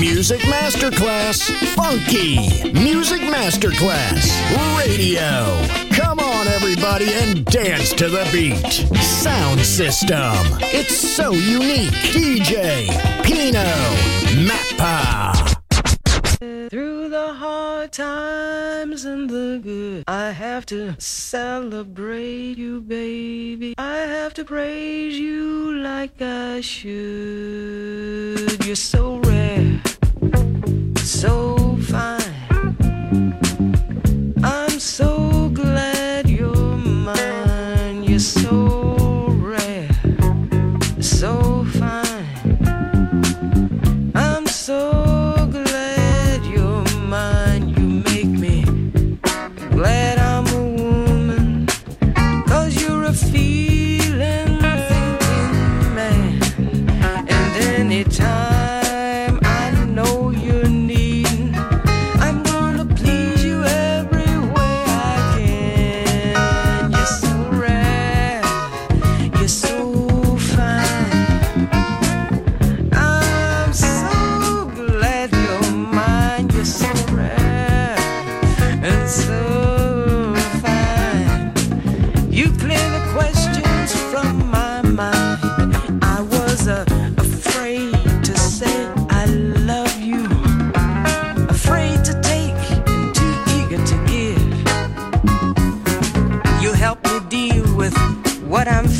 Music Masterclass Funky. Music Masterclass Radio. Come on, everybody, and dance to the beat. Sound system. It's so unique. DJ Pino Mappa. Through the hard times and the good, I have to celebrate you, baby. I have to praise you like I should. You're so rare so fine. I'm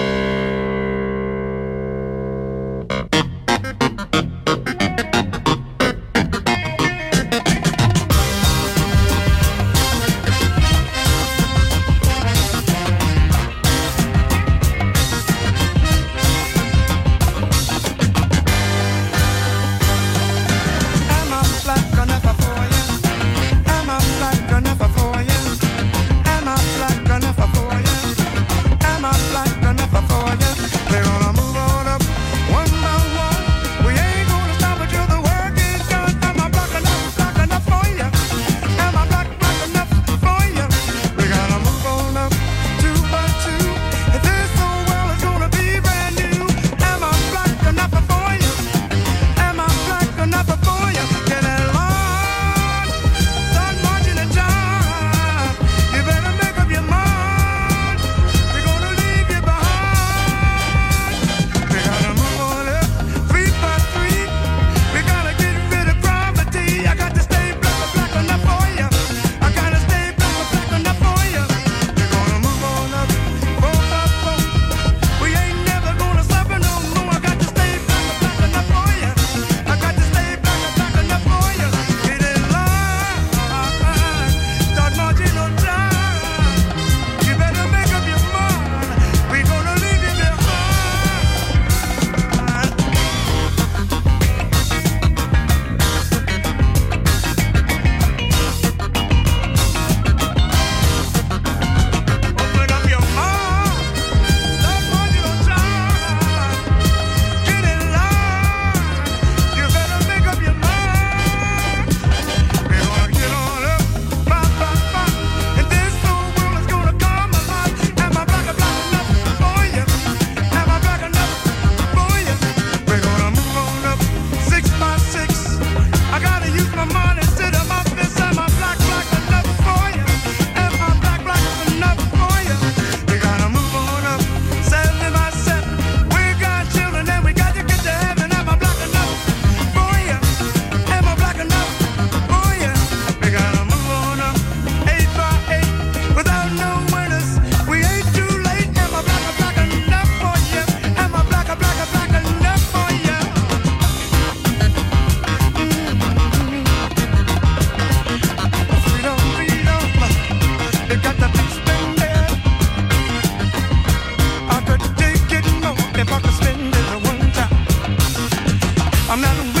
I'm not a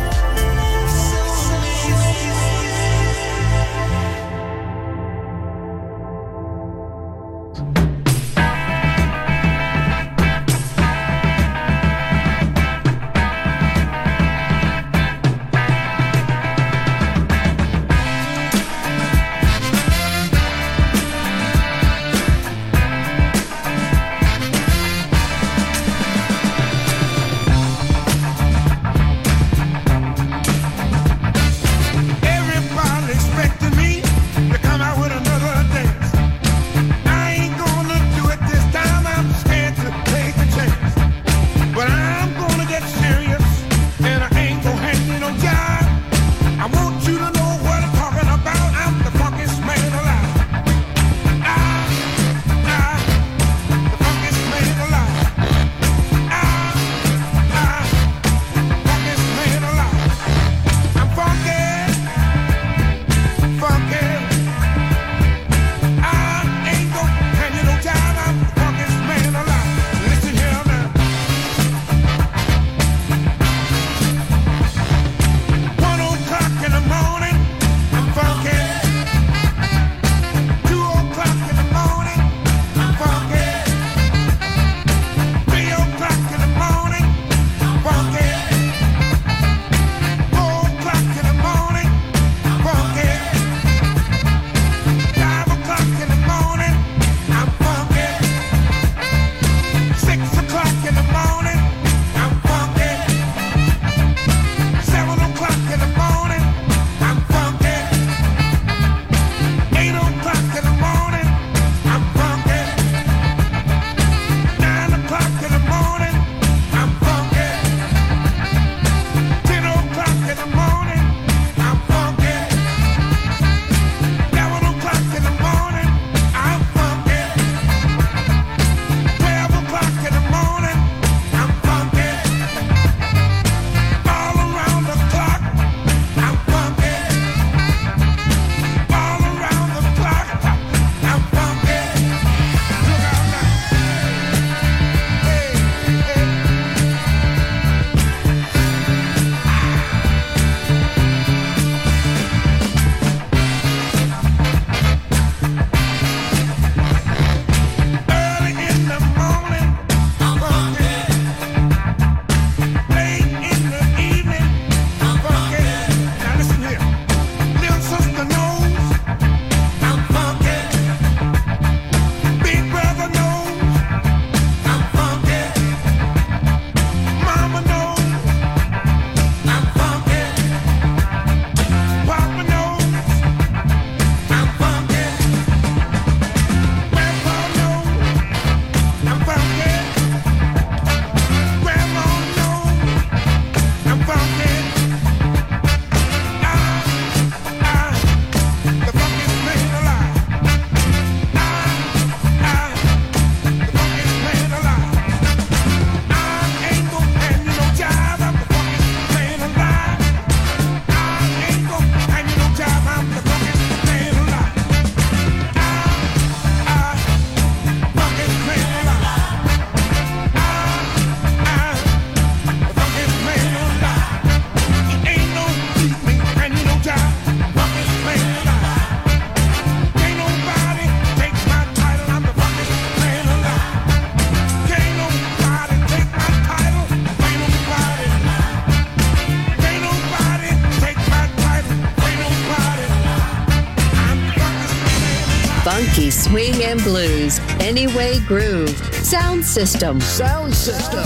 Funky swing and blues. Anyway groove. Sound system. Sound system.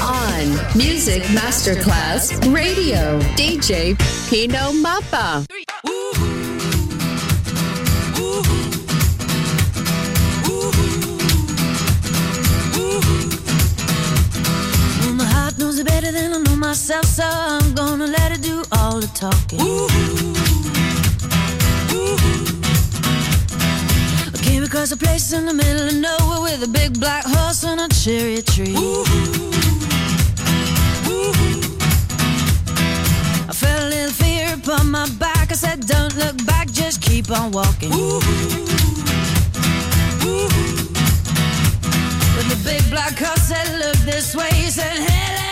On Music Masterclass Radio. DJ Pino Mappa. My heart knows it better than I know myself, so I'm gonna let it do all the talking. I across a place in the middle of nowhere with a big black horse and a cherry tree. Ooh ooh. I felt a little fear upon my back. I said, Don't look back, just keep on walking. But the big black horse said, Look this way. He said, Hey,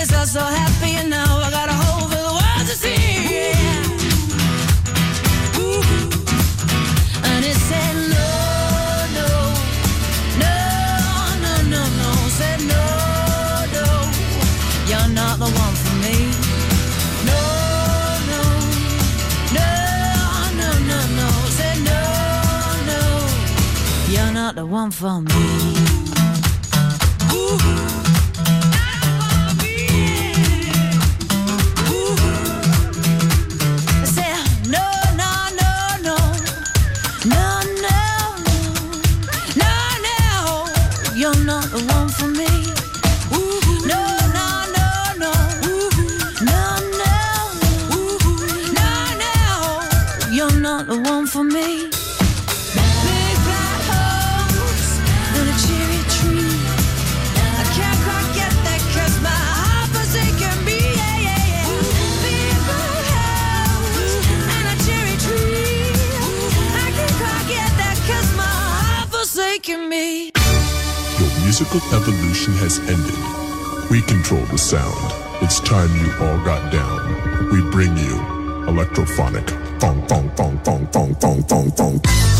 it's all so happy and now I got a hole for the world to see. And it said no, no, no, no, no, no. Said no, no, you're not the one for me. No, no, no, no, no, no. Said no, no, you're not the one for me. Musical evolution has ended. We control the sound. It's time you all got down. We bring you electrophonic. Fong, fong, fong, fong, fong, fong, fong, fong.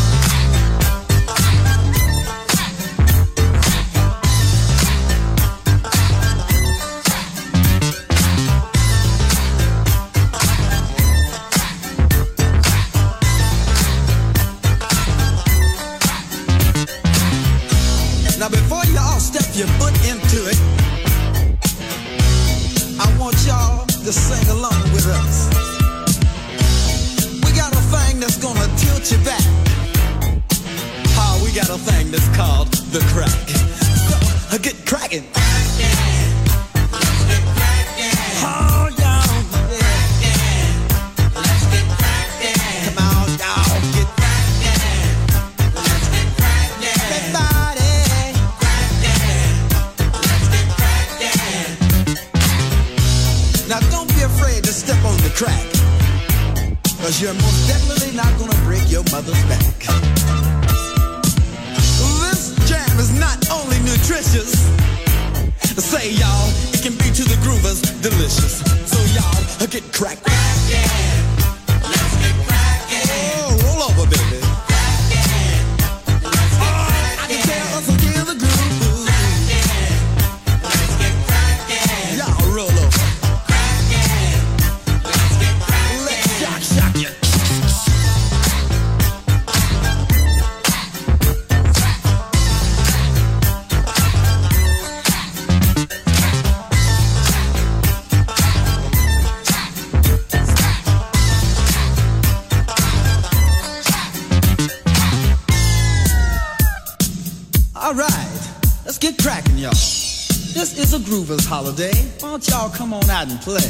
holiday, why don't y'all come on out and play?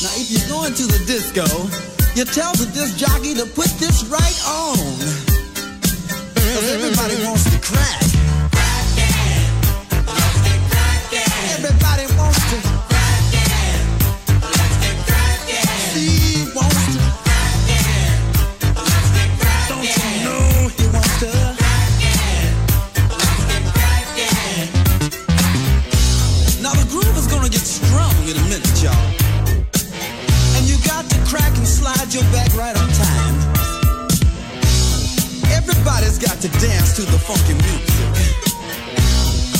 Now, if you're going to the disco, you tell the disc jockey to put this right on. Cause everybody wants to crack. dance to the funky music.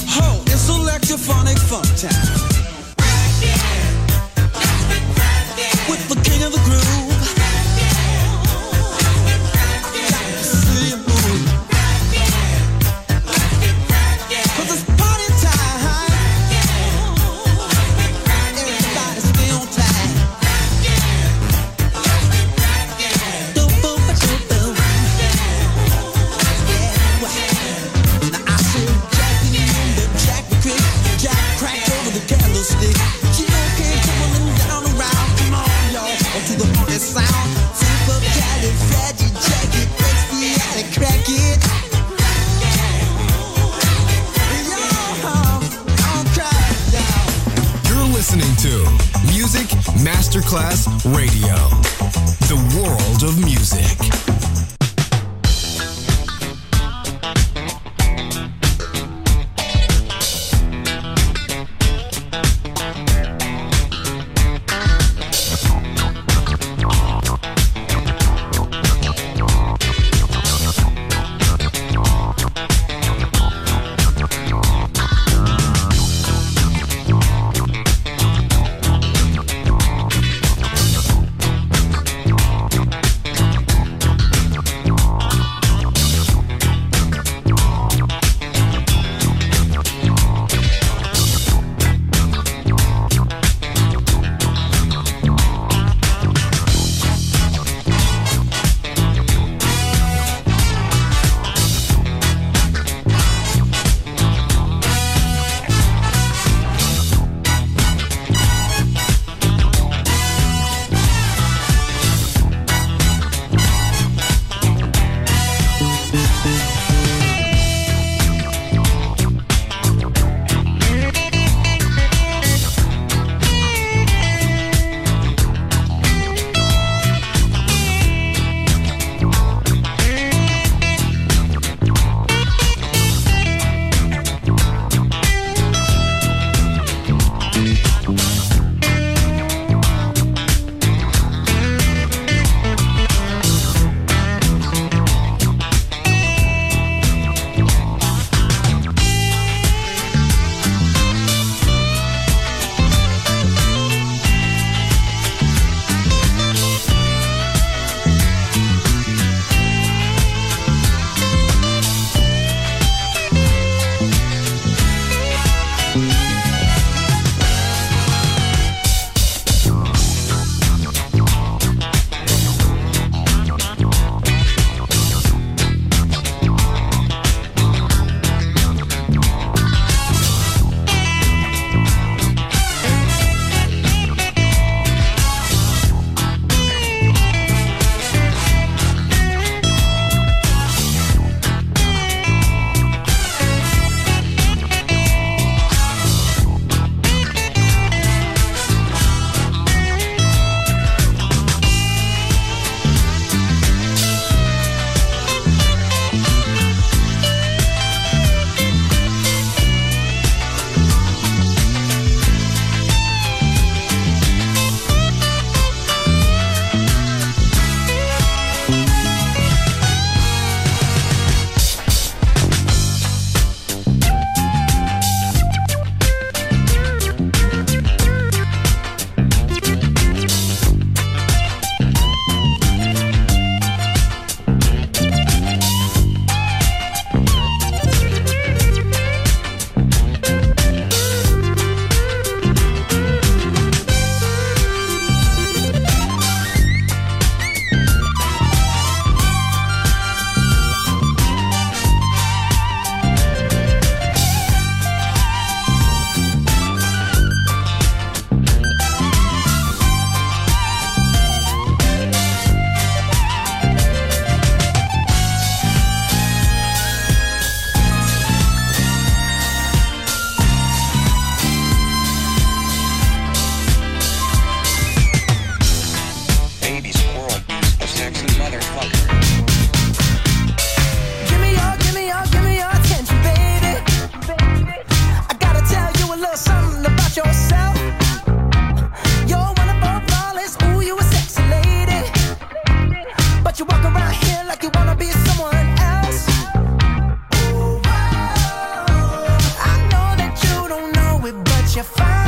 Ho, it's electrophonic funk time. you find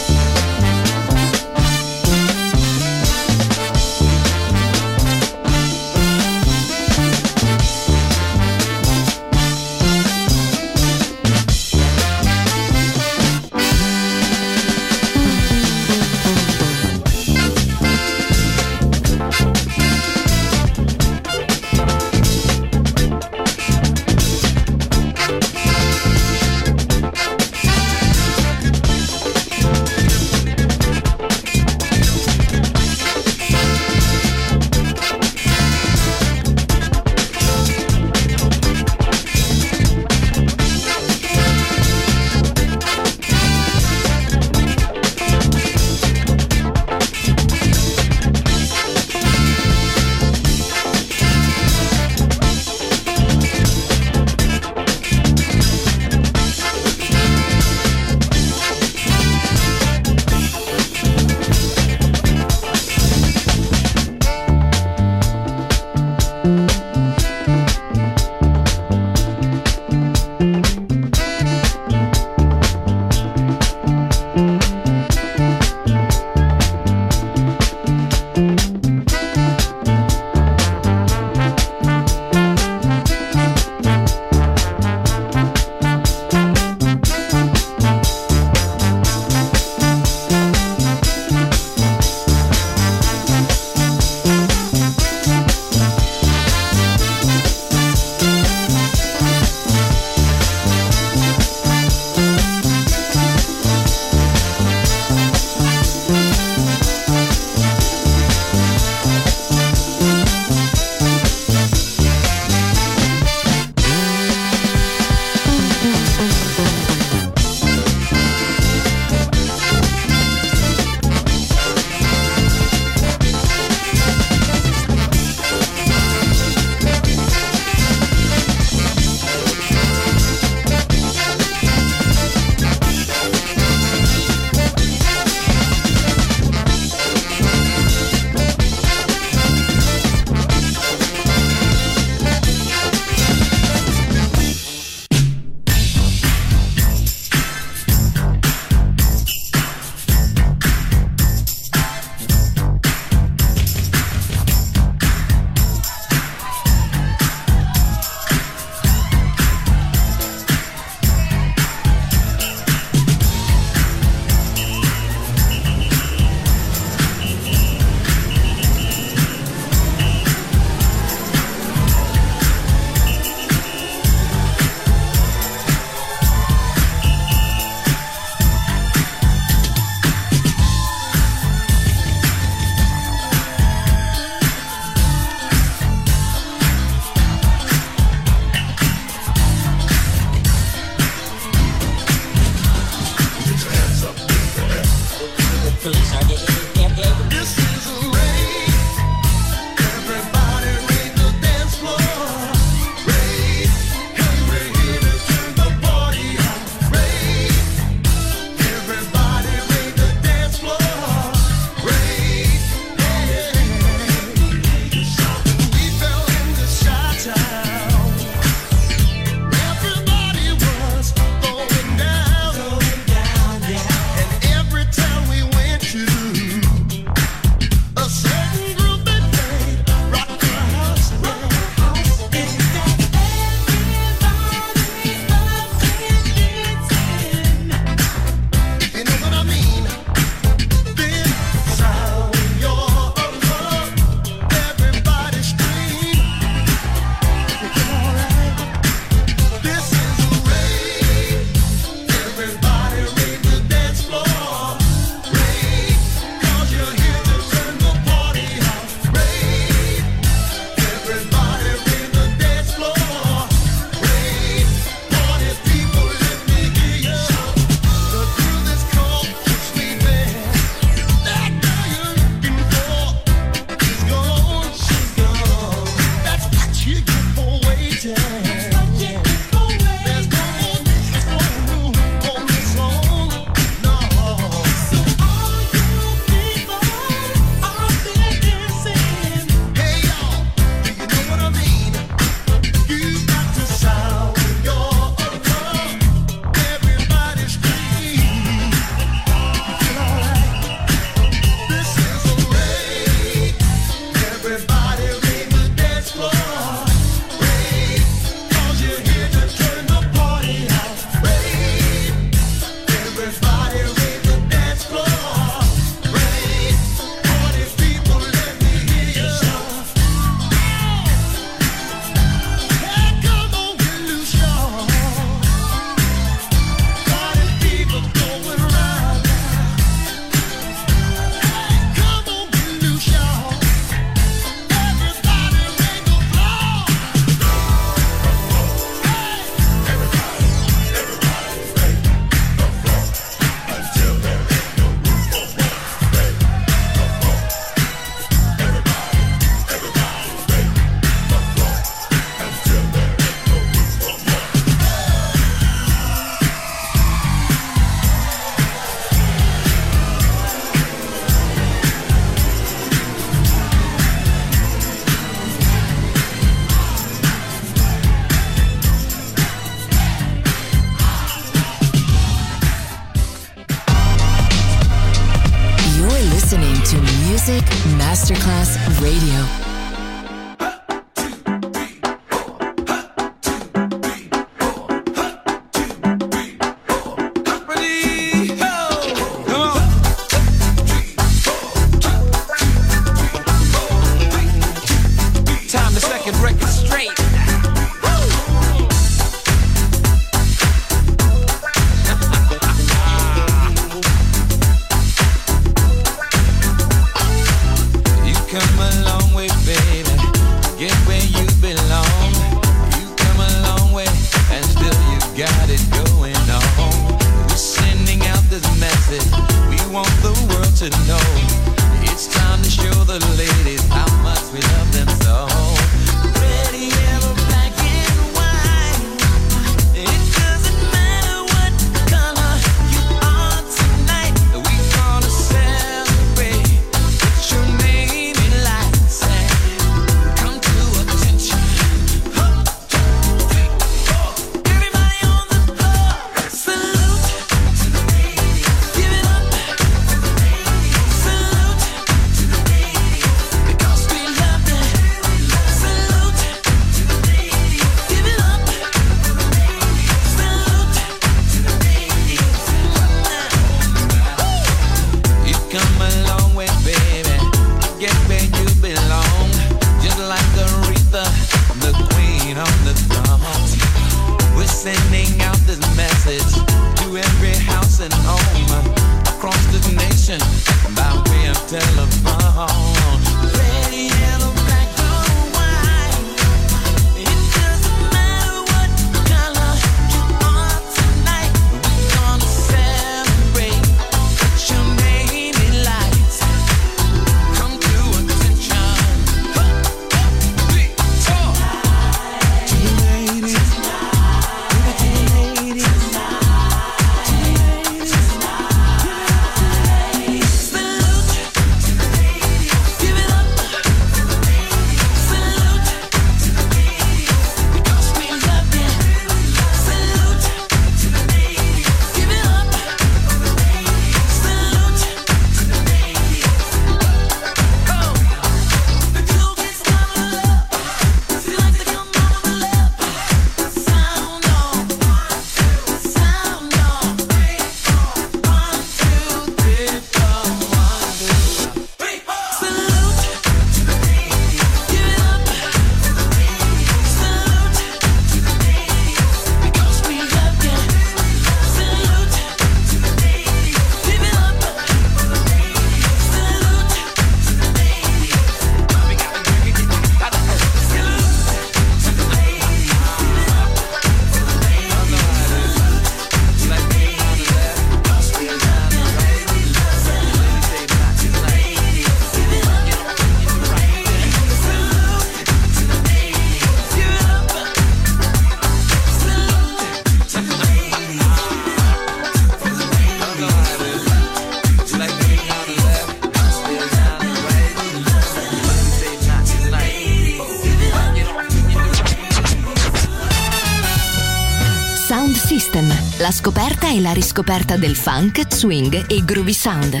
riscoperta del funk, swing e groovy sound.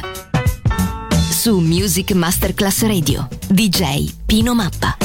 Su Music Masterclass Radio, DJ Pino Mappa.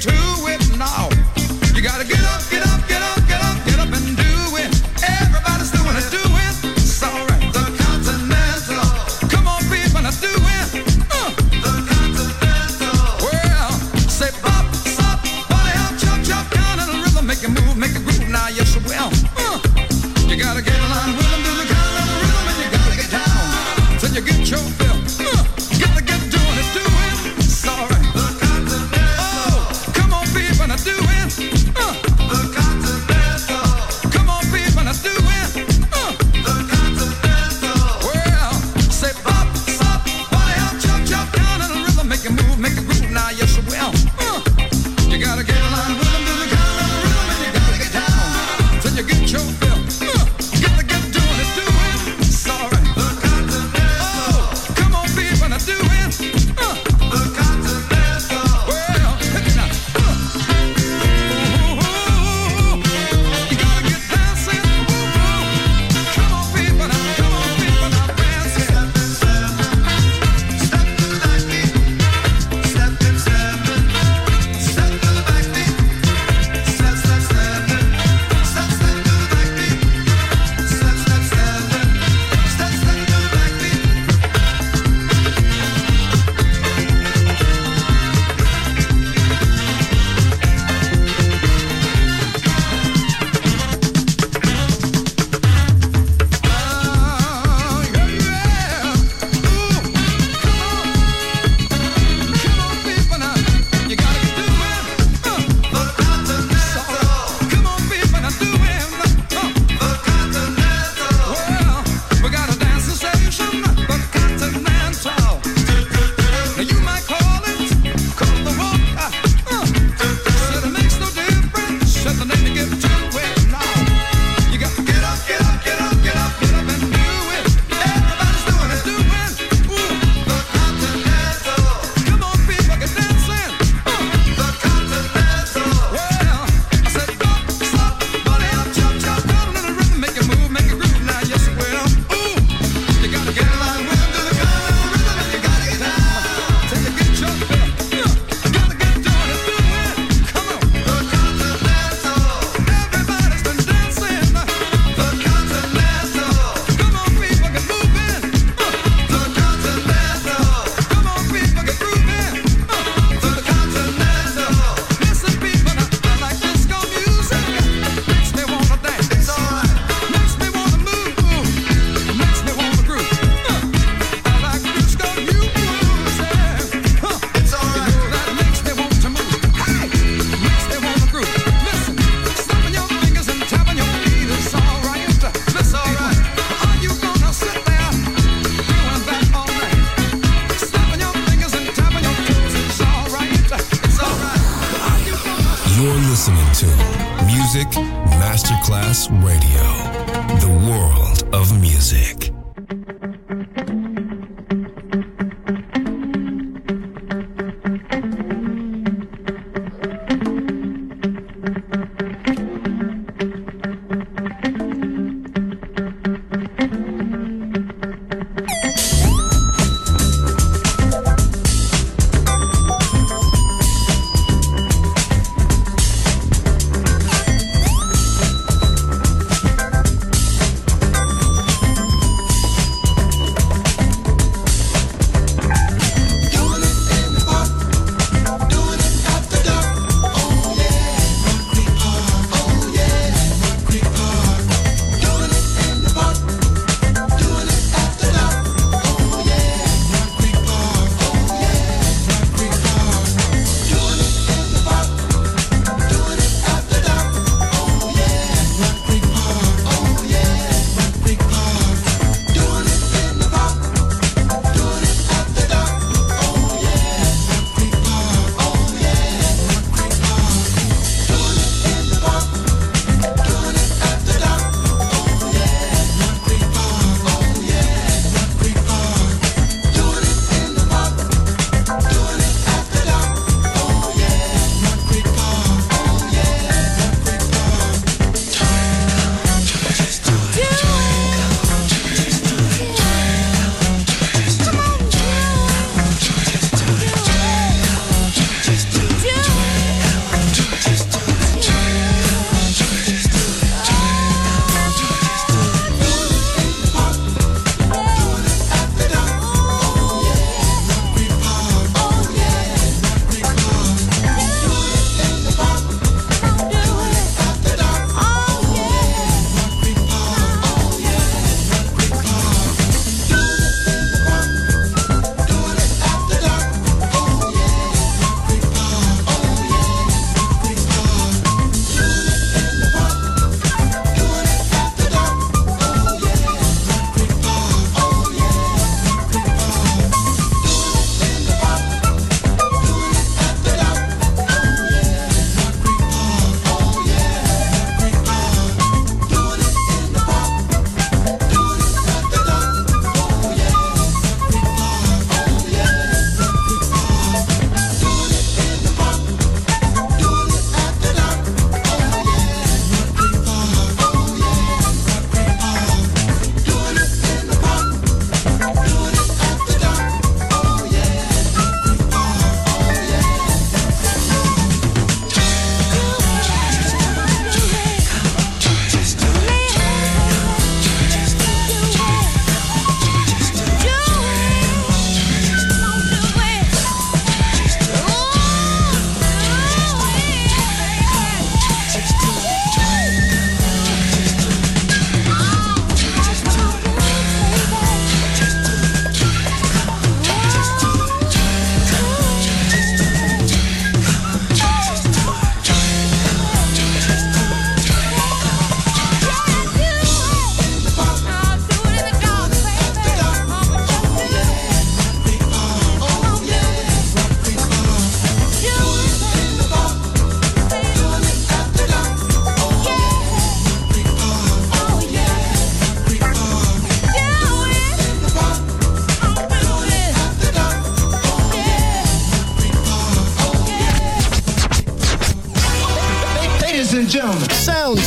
To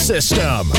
system.